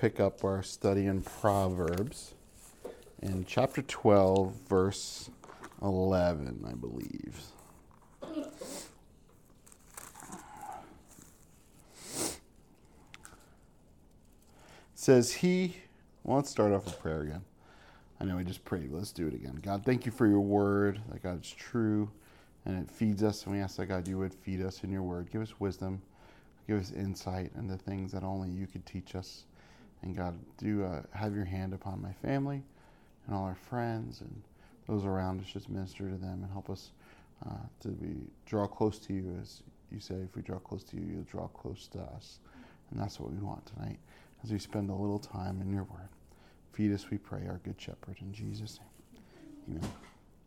pick up our study in Proverbs in chapter 12, verse 11, I believe. It says, He, well, let's start off with prayer again. I know we just prayed, let's do it again. God, thank you for your word, that God is true and it feeds us. And we ask that God, you would feed us in your word. Give us wisdom, give us insight into things that only you could teach us. And God, do uh, have your hand upon my family and all our friends and those around us. Just minister to them and help us uh, to be draw close to you, as you say. If we draw close to you, you'll draw close to us, and that's what we want tonight as we spend a little time in your word. Feed us, we pray, our good shepherd. In Jesus' name. Amen.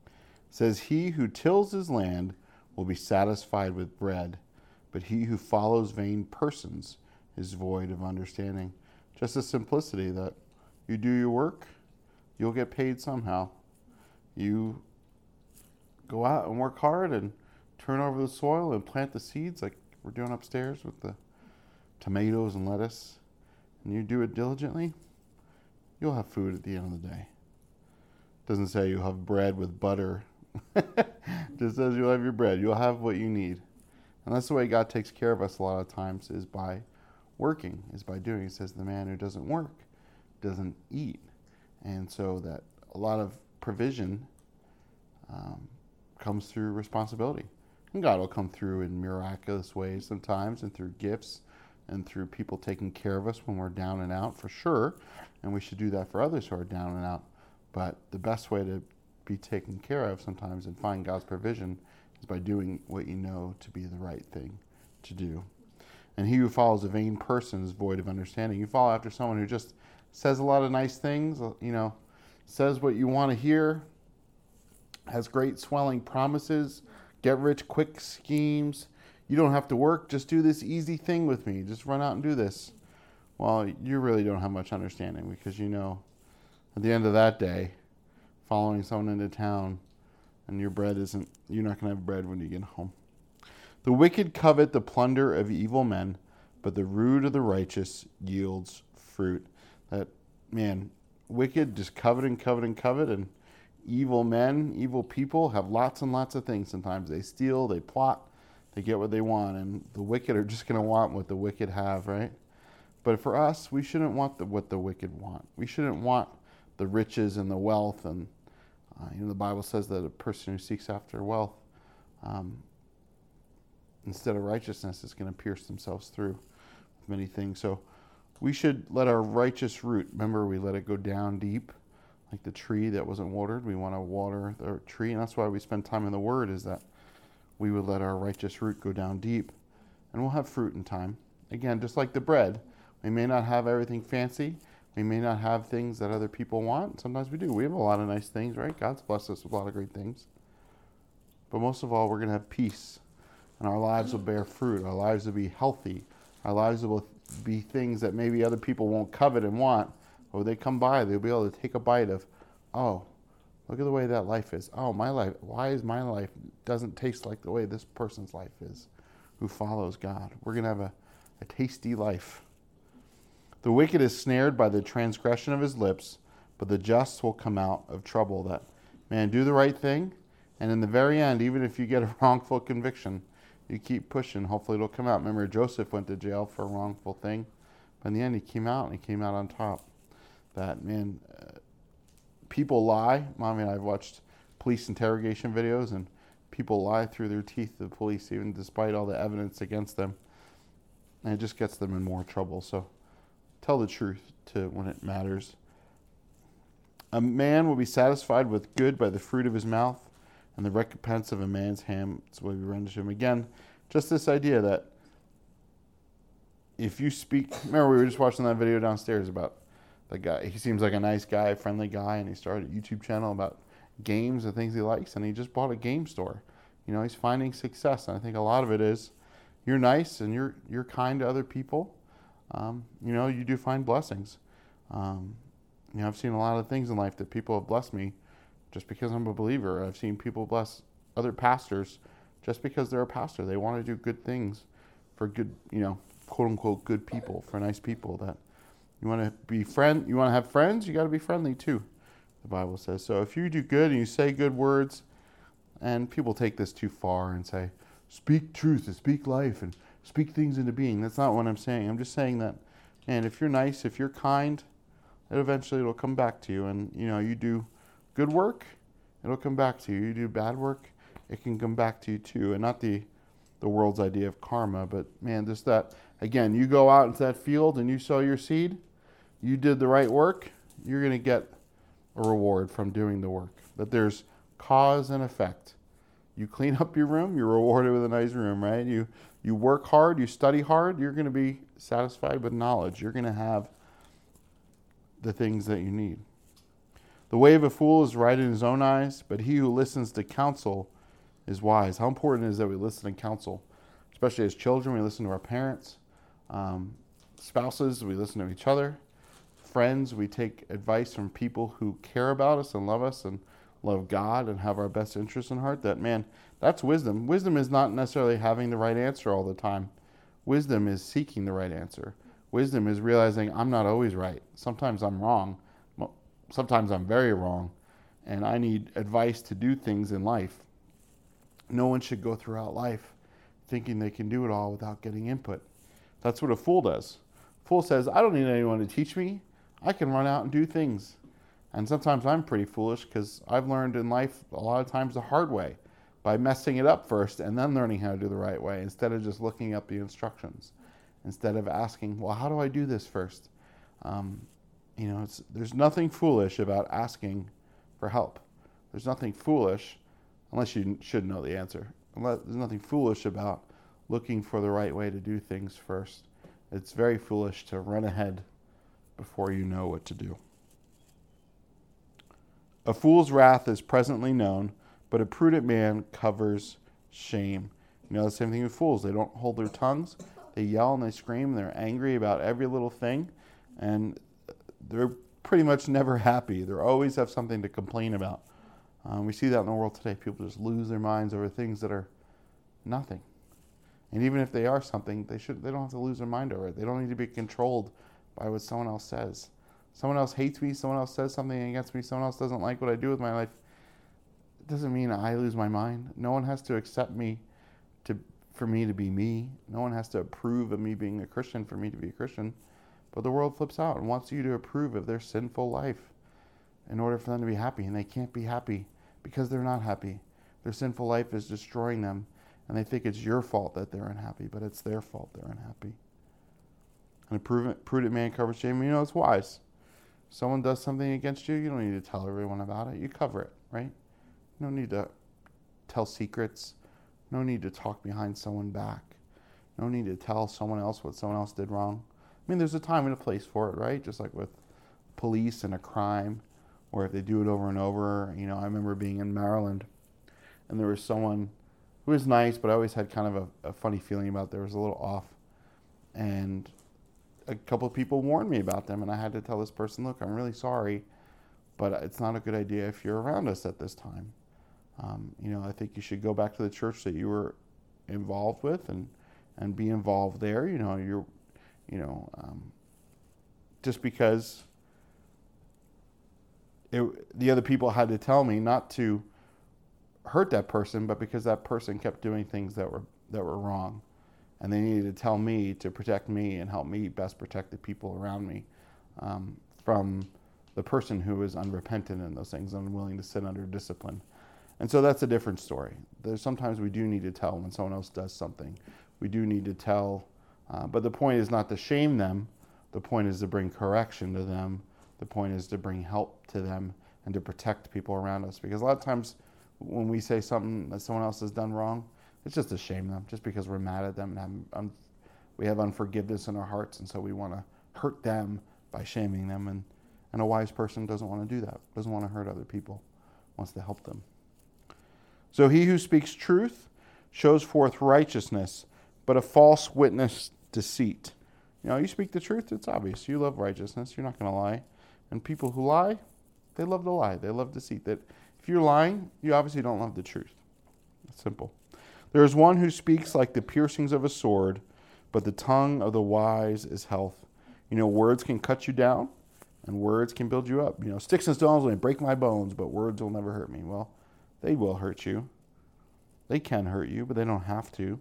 It says, He who tills his land will be satisfied with bread, but he who follows vain persons is void of understanding. Just the simplicity that you do your work, you'll get paid somehow. You go out and work hard and turn over the soil and plant the seeds like we're doing upstairs with the tomatoes and lettuce, and you do it diligently, you'll have food at the end of the day. Doesn't say you'll have bread with butter. Just says you'll have your bread. You'll have what you need. And that's the way God takes care of us a lot of times is by working, is by doing. It says the man who doesn't work doesn't eat. And so that a lot of provision um, comes through responsibility. And God will come through in miraculous ways sometimes and through gifts and through people taking care of us when we're down and out for sure. And we should do that for others who are down and out. But the best way to be taken care of sometimes and find God's provision is by doing what you know to be the right thing to do. And he who follows a vain person is void of understanding. You follow after someone who just says a lot of nice things, uh, you know, says what you want to hear, has great swelling promises, get rich quick schemes. You don't have to work, just do this easy thing with me. Just run out and do this. Well, you really don't have much understanding because you know at the end of that day, following someone into town and your bread isn't, you're not going to have bread when you get home. The wicked covet the plunder of evil men, but the root of the righteous yields fruit. That, man, wicked just covet and covet and covet, and evil men, evil people have lots and lots of things sometimes. They steal, they plot, they get what they want, and the wicked are just going to want what the wicked have, right? But for us, we shouldn't want the, what the wicked want. We shouldn't want the riches and the wealth. And uh, you know, the Bible says that a person who seeks after wealth um, instead of righteousness is going to pierce themselves through with many things. So we should let our righteous root, remember, we let it go down deep, like the tree that wasn't watered. We want to water the tree, and that's why we spend time in the Word, is that we would let our righteous root go down deep, and we'll have fruit in time. Again, just like the bread, we may not have everything fancy. We may not have things that other people want. Sometimes we do. We have a lot of nice things, right? God's blessed us with a lot of great things. But most of all, we're going to have peace, and our lives will bear fruit. Our lives will be healthy. Our lives will be things that maybe other people won't covet and want. Or they come by, they'll be able to take a bite of, oh, look at the way that life is. Oh, my life, why is my life doesn't taste like the way this person's life is who follows God? We're going to have a, a tasty life. The wicked is snared by the transgression of his lips, but the just will come out of trouble. That, man, do the right thing, and in the very end, even if you get a wrongful conviction, you keep pushing. Hopefully, it'll come out. Remember, Joseph went to jail for a wrongful thing, but in the end, he came out and he came out on top. That, man, uh, people lie. Mommy and I have watched police interrogation videos, and people lie through their teeth to the police, even despite all the evidence against them. And it just gets them in more trouble. So, Tell the truth to when it matters. A man will be satisfied with good by the fruit of his mouth, and the recompense of a man's hands will be rendered to him. Again, just this idea that if you speak, remember we were just watching that video downstairs about the guy. He seems like a nice guy, friendly guy, and he started a YouTube channel about games and things he likes, and he just bought a game store. You know, he's finding success, and I think a lot of it is you're nice and you're you're kind to other people um, you know, you do find blessings. Um, you know, I've seen a lot of things in life that people have blessed me just because I'm a believer. I've seen people bless other pastors just because they're a pastor. They want to do good things for good, you know, quote unquote, good people, for nice people that, You want to be friend. You want to have friends. You got to be friendly too. The Bible says so. If you do good and you say good words, and people take this too far and say, "Speak truth and speak life and speak things into being." That's not what I'm saying. I'm just saying that, and if you're nice, if you're kind, it eventually it'll come back to you. And you know, you do good work, it'll come back to you. You do bad work, it can come back to you too. And not the the world's idea of karma, but man, just that again, you go out into that field and you sow your seed, you did the right work, you're going to get a reward from doing the work. That there's cause and effect. You clean up your room, you're rewarded with a nice room, right? You you work hard, you study hard, you're going to be satisfied with knowledge. You're going to have the things that you need. The way of a fool is right in his own eyes, but he who listens to counsel is wise. How important it is that we listen to counsel, especially as children, we listen to our parents, um, spouses, we listen to each other, friends, we take advice from people who care about us and love us and love God and have our best interests in heart. That, man, that's wisdom. Wisdom is not necessarily having the right answer all the time, wisdom is seeking the right answer. Wisdom is realizing I'm not always right. Sometimes I'm wrong. Sometimes I'm very wrong. And I need advice to do things in life no one should go throughout life thinking they can do it all without getting input. That's what a fool does. A fool says, I don't need anyone to teach me. I can run out and do things. And sometimes I'm pretty foolish because I've learned in life a lot of times the hard way by messing it up first and then learning how to do the right way instead of just looking up the instructions. Instead of asking, well, how do I do this first? Um, you know, there's nothing foolish about asking for help. There's nothing foolish unless you should know the answer. Unless, there's nothing foolish about looking for the right way to do things first. It's very foolish to run ahead before you know what to do. A fool's wrath is presently known, but a prudent man covers shame. You know, the same thing with fools. They don't hold their tongues. They yell and they scream and they're angry about every little thing. And they're pretty much never happy. They always have something to complain about. Um, we see that in the world today. People just lose their minds over things that are nothing. And even if they are something, they should they don't have to lose their mind over it. They don't need to be controlled by what someone else says. Someone else hates me, someone else says something against me, someone else doesn't like what I do with my life. It doesn't mean I lose my mind. No one has to accept me to for me to be me. No one has to approve of me being a Christian for me to be a Christian. But the world flips out and wants you to approve of their sinful life in order for them to be happy, and they can't be happy because they're not happy. Their sinful life is destroying them, and they think it's your fault that they're unhappy, but it's their fault they're unhappy. And a prudent, man covers shame. You know, it's wise. Someone does something against you, you don't need to tell everyone about it. You cover it, right? No need to tell secrets. No need to talk behind someone back. No need to tell someone else what someone else did wrong. I mean, there's a time and a place for it, right? Just like with police and a crime or if they do it over and over. You know, I remember being in Maryland and there was someone who was nice, but I always had kind of a, a funny feeling about there was a little off. And a couple of people warned me about them, and I had to tell this person, look, I'm really sorry, but it's not a good idea if you're around us at this time. Um, you know, I think you should go back to the church that you were involved with and, and be involved there. You know, you're, you know, um, just because it, the other people had to tell me not to hurt that person, but because that person kept doing things that were that were wrong, and they needed to tell me to protect me and help me best protect the people around me um, from the person who is unrepentant in those things, unwilling to sit under discipline. And so that's a different story. There's sometimes we do need to tell when someone else does something. We do need to tell, uh, but the point is not to shame them. The point is to bring correction to them the point is to bring help to them and to protect people around us. Because a lot of times when we say something that someone else has done wrong, it's just to shame them, just because we're mad at them and have, um, we have unforgiveness in our hearts, and so we want to hurt them by shaming them. And, and a wise person doesn't want to do that, doesn't want to hurt other people, wants to help them. So he who speaks truth shows forth righteousness, but a false witness deceit. You know, you speak the truth, it's obvious. You love righteousness, you're not going to lie. And people who lie, they love to lie. They love deceit. That if you're lying, you obviously don't love the truth. It's simple. There is one who speaks like the piercings of a sword, but the tongue of the wise is health. You know, words can cut you down and words can build you up. You know, sticks and stones may break my bones, but words will never hurt me. Well, they will hurt you. They can hurt you, but they don't have to.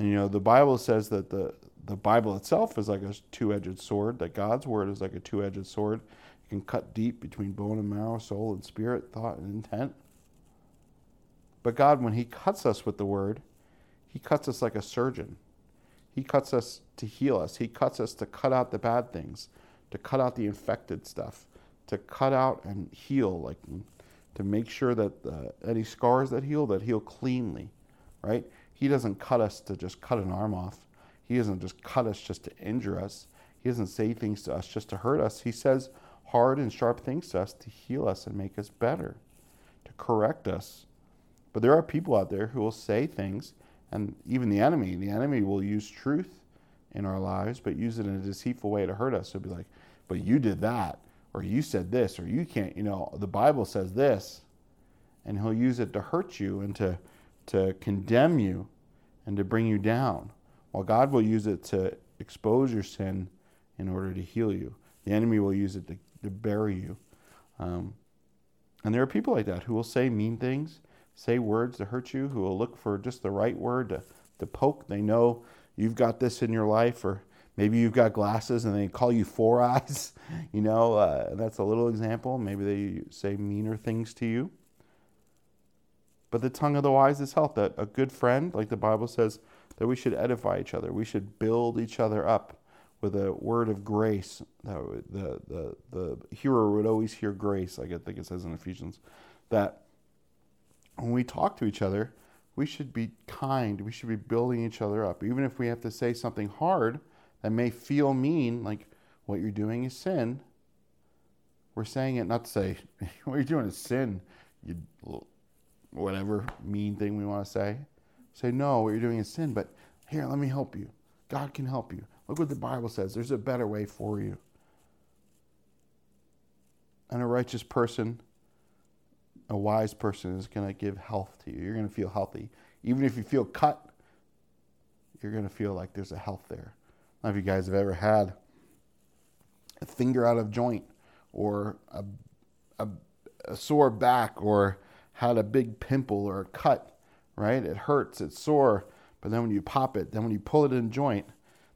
And you know, the Bible says that the the Bible itself is like a two-edged sword, that God's word is like a two-edged sword. It can cut deep between bone and marrow, soul and spirit, thought and intent. But God, when He cuts us with the word, He cuts us like a surgeon. He cuts us to heal us. He cuts us to cut out the bad things, to cut out the infected stuff, to cut out and heal, like to make sure that uh, any scars that heal, that heal cleanly, right? He doesn't cut us to just cut an arm off. He doesn't just cut us just to injure us. He doesn't say things to us just to hurt us. He says hard and sharp things to us to heal us and make us better, to correct us. But there are people out there who will say things and even the enemy, the enemy will use truth in our lives, but use it in a deceitful way to hurt us. He'll be like, but you did that, or you said this, or you can't, you know, the Bible says this. And he'll use it to hurt you and to, to condemn you and to bring you down. While God will use it to expose your sin in order to heal you. The enemy will use it to, to bury you. Um, and there are people like that who will say mean things say words to hurt you, who will look for just the right word to, to poke. They know you've got this in your life, or maybe you've got glasses and they call you four eyes. You know, uh, that's a little example. Maybe they say meaner things to you. But the tongue of the wise is health. That a good friend, like the Bible says, that we should edify each other. We should build each other up with a word of grace. That the the the hearer would always hear grace. I think it says in Ephesians, that when we talk to each other, we should be kind. We should be building each other up. Even if we have to say something hard that may feel mean, like what you're doing is sin, we're saying it not to say, what you're doing is sin, you whatever mean thing we want to say. Say, no, what you're doing is sin, but here, let me help you. God can help you. Look what the Bible says. There's a better way for you. And a righteous person a wise person is going to give health to you. You're going to feel healthy. Even if you feel cut, you're going to feel like there's a health there. I don't know if you guys have ever had a finger out of joint or a, a, a sore back or had a big pimple or a cut, right? It hurts, it's sore, but then when you pop it, then when you pull it in joint,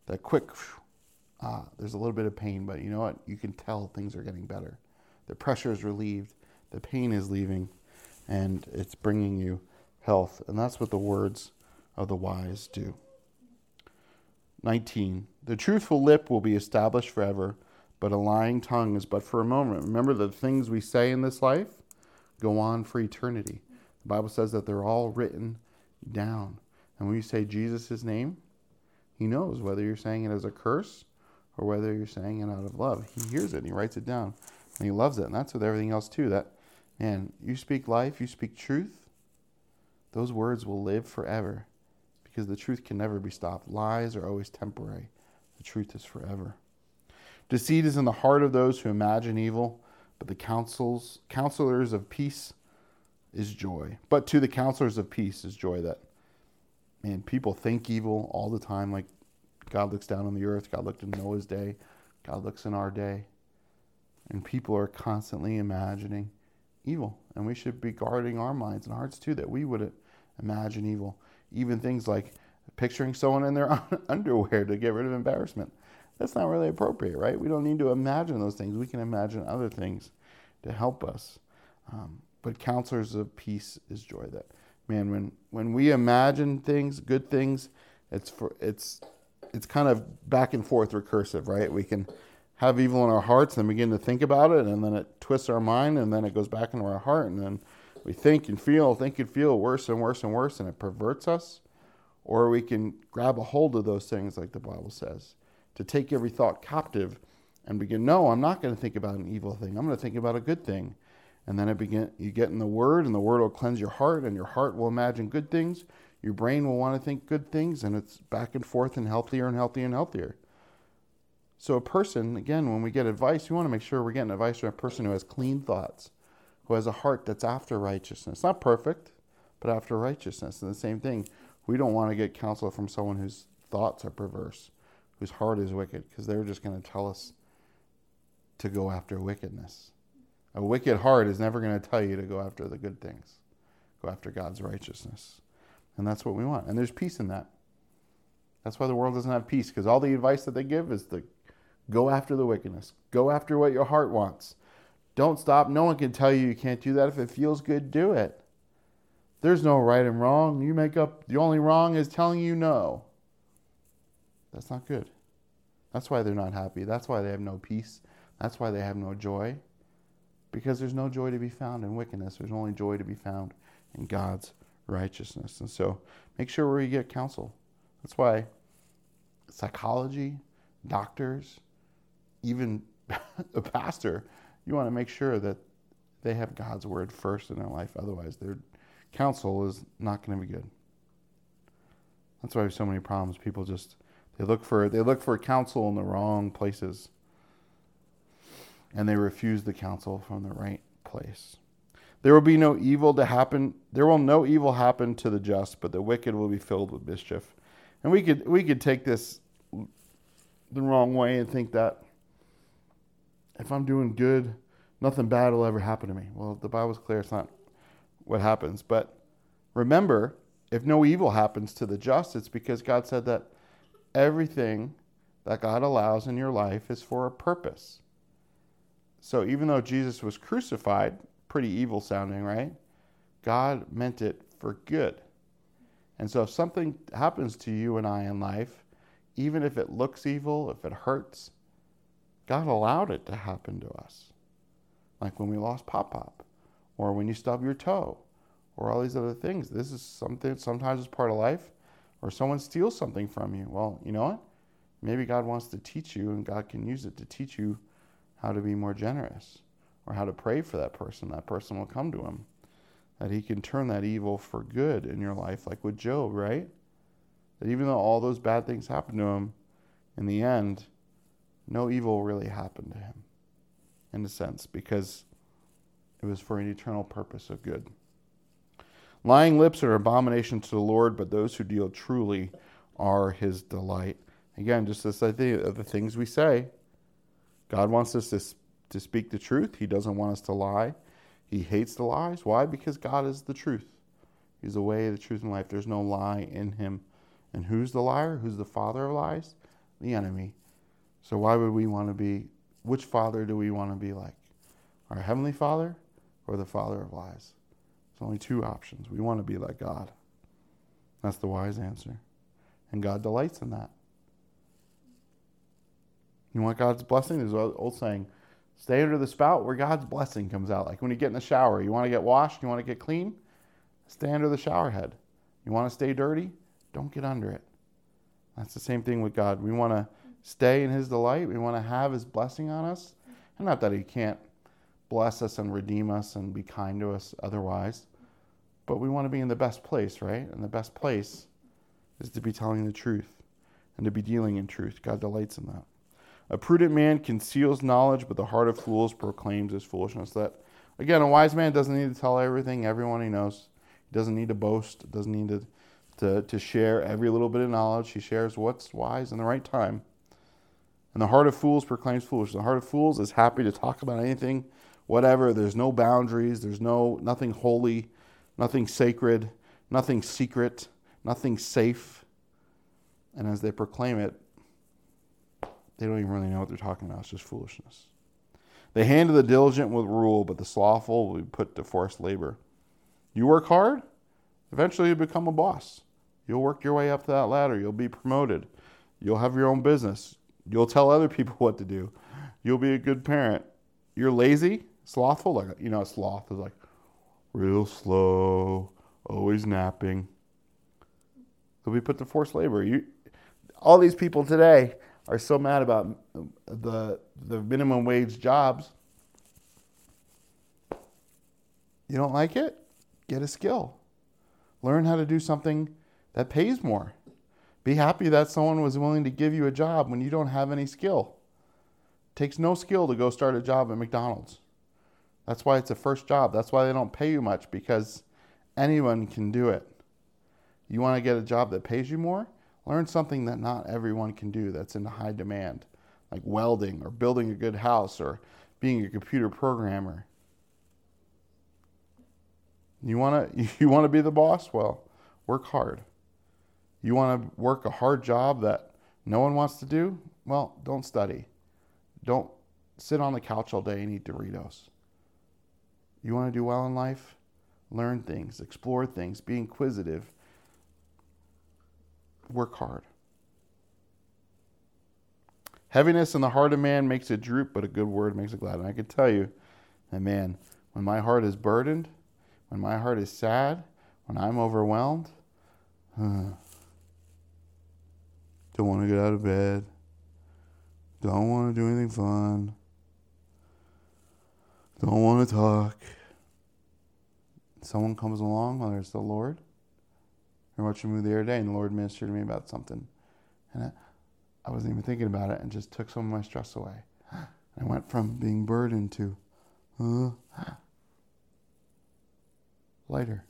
that quick, ah, there's a little bit of pain, but you know what? You can tell things are getting better. The pressure is relieved the pain is leaving and it's bringing you health. And that's what the words of the wise do. 19. The truthful lip will be established forever, but a lying tongue is but for a moment. Remember, the things we say in this life go on for eternity. The Bible says that they're all written down. And when you say Jesus' name, he knows whether you're saying it as a curse or whether you're saying it out of love. He hears it and he writes it down. And he loves it. And that's with everything else too. That and you speak life, you speak truth, those words will live forever because the truth can never be stopped. Lies are always temporary, the truth is forever. Deceit is in the heart of those who imagine evil, but the counsels, counselors of peace is joy. But to the counselors of peace is joy that, man, people think evil all the time. Like God looks down on the earth, God looked in Noah's day, God looks in our day. And people are constantly imagining evil. And we should be guarding our minds and hearts too, that we wouldn't imagine evil. Even things like picturing someone in their underwear to get rid of embarrassment. That's not really appropriate, right? We don't need to imagine those things. We can imagine other things to help us. Um, but counselors of peace is joy. That man, when when we imagine things, good things, it's for it's it's kind of back and forth recursive, right? We can have evil in our hearts and begin to think about it, and then it twists our mind, and then it goes back into our heart, and then we think and feel, think and feel worse and worse and worse, and it perverts us. Or we can grab a hold of those things, like the Bible says, to take every thought captive and begin, no, I'm not going to think about an evil thing. I'm going to think about a good thing. And then it begin, you get in the Word, and the Word will cleanse your heart, and your heart will imagine good things. Your brain will want to think good things, and it's back and forth and healthier and healthier and healthier. So, a person, again, when we get advice, we want to make sure we're getting advice from a person who has clean thoughts, who has a heart that's after righteousness. Not perfect, but after righteousness. And the same thing, we don't want to get counsel from someone whose thoughts are perverse, whose heart is wicked, because they're just going to tell us to go after wickedness. A wicked heart is never going to tell you to go after the good things, go after God's righteousness. And that's what we want. And there's peace in that. That's why the world doesn't have peace, because all the advice that they give is to go after the wickedness, go after what your heart wants. Don't stop. No one can tell you you can't do that. If it feels good, do it. There's no right and wrong. You make up, the only wrong is telling you no. That's not good. That's why they're not happy. That's why they have no peace. That's why they have no joy. Because there's no joy to be found in wickedness. There's only joy to be found in God's righteousness. And so make sure where you get counsel. That's why psychology, doctors, even a pastor, you want to make sure that they have God's word first in their life. Otherwise, their counsel is not going to be good. That's why we have so many problems. People just they look for they look for counsel in the wrong places. And they refuse the counsel from the right place. There will be no evil to happen. There will no evil happen to the just, but the wicked will be filled with mischief. And we could we could take this the wrong way and think that if I'm doing good, nothing bad will ever happen to me. Well, the Bible's clear it's not what happens. But remember, if no evil happens to the just, it's because God said that everything that God allows in your life is for a purpose. So even though Jesus was crucified, pretty evil sounding, right? God meant it for good. And so if something happens to you and I in life, even if it looks evil, if it hurts, God allowed it to happen to us. Like when we lost Pop Pop, or when you stub your toe, or all these other things. This is something sometimes it's part of life, or someone steals something from you. Well, you know what? Maybe God wants to teach you, and God can use it to teach you how to be more generous, or how to pray for that person. That person will come to him. That he can turn that evil for good in your life, like with Job, right? That even though all those bad things happened to him, in the end, no evil really happened to him, in a sense, because it was for an eternal purpose of good. Lying lips are abomination to the Lord, but those who deal truly are his delight. Again, just this idea of the things we say. God wants us to, to speak the truth. He doesn't want us to lie. He hates the lies. Why? Because God is the truth. He's the way, the truth, and life. There's no lie in him. And who's the liar? Who's the father of lies? The enemy. So why would we want to be, which father do we want to be like? Our heavenly father or the father of lies? Only two options. We want to be like God. That's the wise answer. And God delights in that. You want God's blessing? There's an old saying stay under the spout where God's blessing comes out. Like when you get in the shower, you want to get washed, you want to get clean? Stay under the shower head. You want to stay dirty? Don't get under it. That's the same thing with God. We want to stay in His delight, we want to have His blessing on us. And not that He can't bless us and redeem us and be kind to us otherwise. But we want to be in the best place, right? And the best place is to be telling the truth and to be dealing in truth. God delights in that. A prudent man conceals knowledge, but the heart of fools proclaims his foolishness. That again, a wise man doesn't need to tell everything, everyone he knows. He doesn't need to boast, doesn't need to, to, to share every little bit of knowledge. He shares what's wise in the right time. And the heart of fools proclaims foolishness. The heart of fools is happy to talk about anything whatever. There's no boundaries. There's no nothing holy, nothing sacred, nothing secret, nothing safe. And as they proclaim it, they don't even really know what they're talking about. It's just foolishness. The hand of the diligent will rule, but the slothful will be put to forced labor. You work hard, eventually you become a boss. You'll work your way up that ladder. You'll be promoted. You'll have your own business. You'll tell other people what to do. You'll be a good parent. You're lazy, slothful. Like you know, a sloth is like real slow, always napping. They'll be put to forced labor. You, all these people today are so mad about the the minimum wage jobs. You don't like it? Get a skill. Learn how to do something that pays more. Be happy that someone was willing to give you a job when you don't have any skill. It takes no skill to go start a job at McDonald's. That's why it's a first job. That's why they don't pay you much because anyone can do it. You want to get a job that pays you more? Learn something that not everyone can do that's in high demand, like welding or building a good house or being a computer programmer. You want to you want to be the boss? Well, work hard. You want to work a hard job that no one wants to do? Well, don't study. Don't sit on the couch all day and eat Doritos. You want to do well in life? Learn things, explore things, be inquisitive, work hard. Heaviness in the heart of man makes it droop, but a good word makes it glad. And I can tell you that, man, when my heart is burdened, when my heart is sad, when I'm overwhelmed, uh, don't want to get out of bed, don't want to do anything fun, don't want to talk. Someone comes along, whether it's the Lord, I watched a movie the other day, and the Lord ministered to me about something. And I, I wasn't even thinking about it and just took some of my stress away. I went from being burdened to uh, lighter.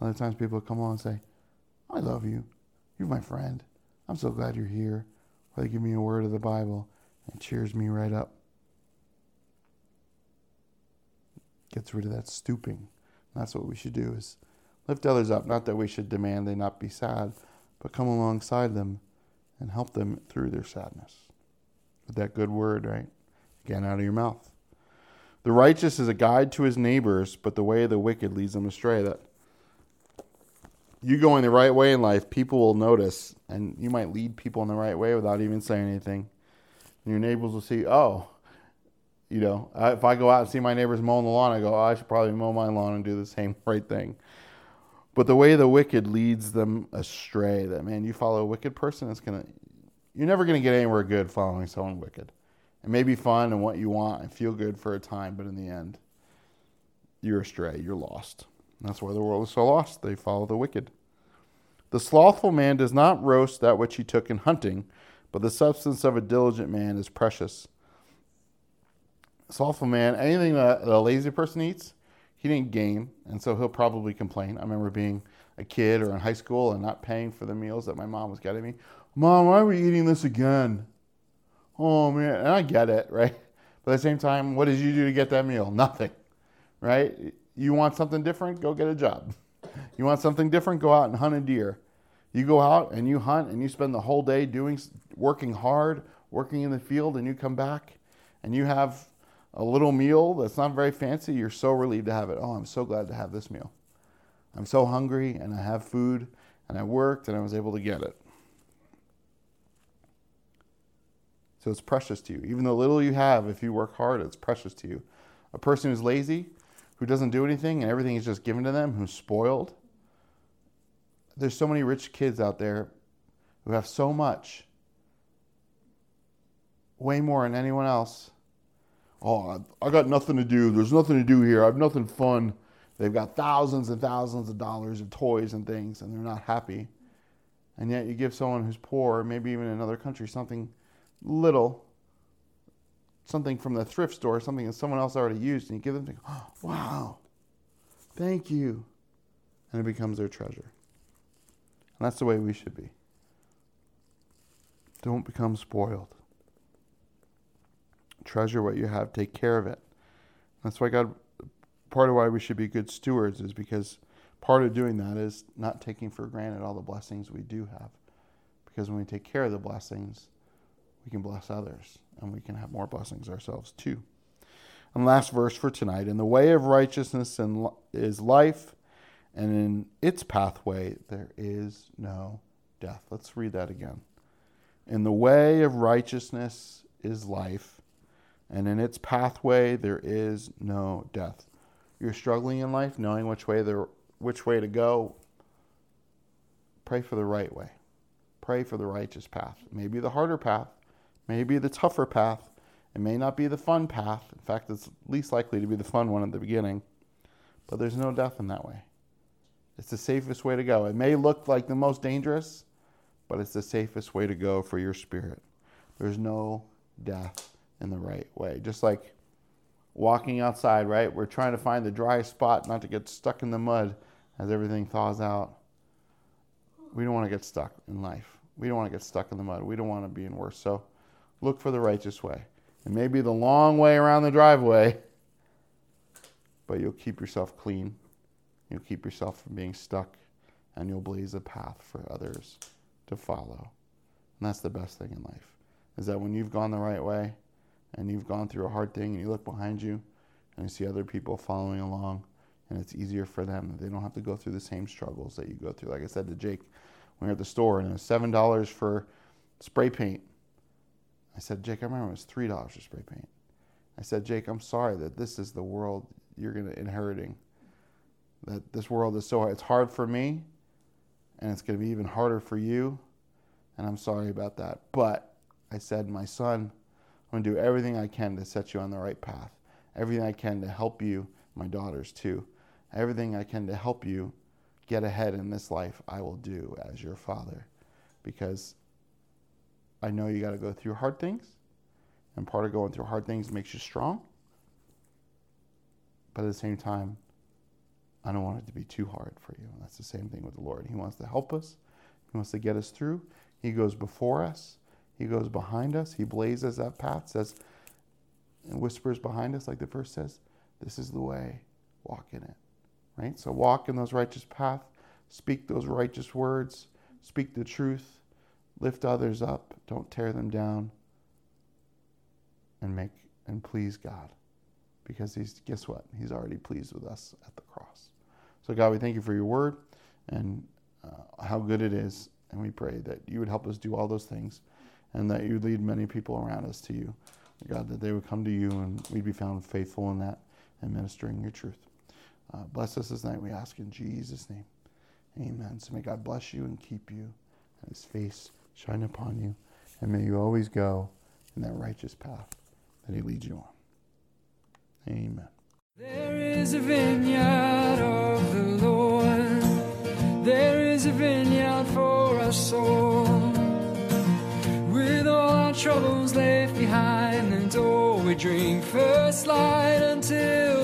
Other times people come along and say, I love you. You're my friend. I'm so glad you're here. Or they give me a word of the Bible and cheers me right up. Gets rid of that stooping. And that's what we should do is lift others up. Not that we should demand they not be sad, but come alongside them and help them through their sadness. With that good word, right? Again, out of your mouth. The righteous is a guide to his neighbors, but the way of the wicked leads them astray. That you going the right way in life, people will notice, and you might lead people in the right way without even saying anything. And your neighbors will see, oh, you know, if I go out and see my neighbors mowing the lawn, I go, oh, I should probably mow my lawn and do the same right thing. But the way the wicked leads them astray. That man, you follow a wicked person, it's gonna you're never gonna get anywhere good following someone wicked. It may be fun and what you want and feel good for a time, but in the end, you're astray, you're lost. And that's why the world is so lost. They follow the wicked. The slothful man does not roast that which he took in hunting, but the substance of a diligent man is precious. Slothful man, anything that a lazy person eats, he didn't gain, and so he'll probably complain. I remember being a kid or in high school and not paying for the meals that my mom was getting me. Mom, why are we eating this again? Oh man, and I get it, right? But at the same time, what did you do to get that meal? Nothing, right? You want something different? Go get a job. You want something different? Go out and hunt a deer. You go out and you hunt and you spend the whole day doing, working hard, working in the field, and you come back and you have a little meal that's not very fancy, you're so relieved to have it. Oh, I'm so glad to have this meal. I'm so hungry and I have food and I worked and I was able to get it. So it's precious to you. Even the little you have, if you work hard, it's precious to you. A person who's lazy, who doesn't do anything and everything is just given to them, who's spoiled. There's so many rich kids out there who have so much, way more than anyone else oh, I got nothing to do. There's nothing to do here. I have nothing fun. They've got thousands and thousands of dollars of toys and things, and they're not happy. And yet, you give someone who's poor, maybe even in another country, something little, something from the thrift store, something that someone else already used, and you give them, oh, wow, thank you. And it becomes their treasure. And that's the way we should be. Don't become spoiled treasure what you have, take care of it. That's why God, part of why we should be good stewards is because part of doing that is not taking for granted all the blessings we do have. Because when we take care of the blessings, we can bless others and we can have more blessings ourselves too. And last verse for tonight In the way of righteousness is life, and in its pathway there is no death. Let's read that again. In the way of righteousness is life, and in its pathway there is no death. You're struggling in life, knowing which way the which way to go. Pray for the right way. Pray for the righteous path. Maybe the harder path, maybe the tougher path. It may not be the fun path. In fact, it's least likely to be the fun one at the beginning. But there's no death in that way. It's the safest way to go. It may look like the most dangerous, but it's the safest way to go for your spirit. There's no death in the right way. Just like walking outside, right? We're trying to find the dry spot not to get stuck in the mud as everything thaws out. we don't want to get stuck in life. We don't want to get stuck in the mud. We don't want to be in worse. So look for the righteous way. It may be the long way around the driveway, but you'll keep yourself clean. You'll keep yourself from being stuck, and you'll blaze a path for others to follow. And that's the best thing in life, is that when you've gone the right way and you've gone through a hard thing and you look behind you and you see other people following along, and it's easier for them. They don't have to go through the same struggles that you go through. Like I said to Jake, we were at the store and it was seven dollars for spray paint. I said, Jake, I remember it was three dollars for spray paint. I said, Jake, I'm sorry that this is the world you're gonna inheriting. That this world is so hard. It's hard for me, and it's gonna be even harder for you. And I'm sorry about that. But I said, my son, I'm gonna do everything I can to set you on the right path. Everything I can to help you, my daughters too. Everything I can to help you get ahead in this life, I will do as your father. Because I know you got to go through hard things. And part of going through hard things makes you strong. But at the same time, I don't want it to be too hard for you. And that's the same thing with the Lord. He wants to help us, He wants to get us through. He goes before us, He goes behind us, He blazes that path, says, and whispers behind us, like the verse says, This is the way, walk in it. Right? So walk in those righteous path, speak those righteous words, speak the truth, lift others up, don't tear them down, and make and please God. Because he's guess what? He's already pleased with us at the cross. So God, we thank you for your word and uh, how good it is, and we pray that you would help us do all those things, and that you lead many people around us to you. God, that they would come to you and we'd be found faithful in that and ministering your truth. Uh, bless us this night, we ask in Jesus' name. Amen. So may God bless you and keep you, and his face shine upon you, and may you always go in that righteous path that he leads you on. Amen. There is a vineyard of the Lord. There is a vineyard for us all troubles left behind, and all we drink first light until.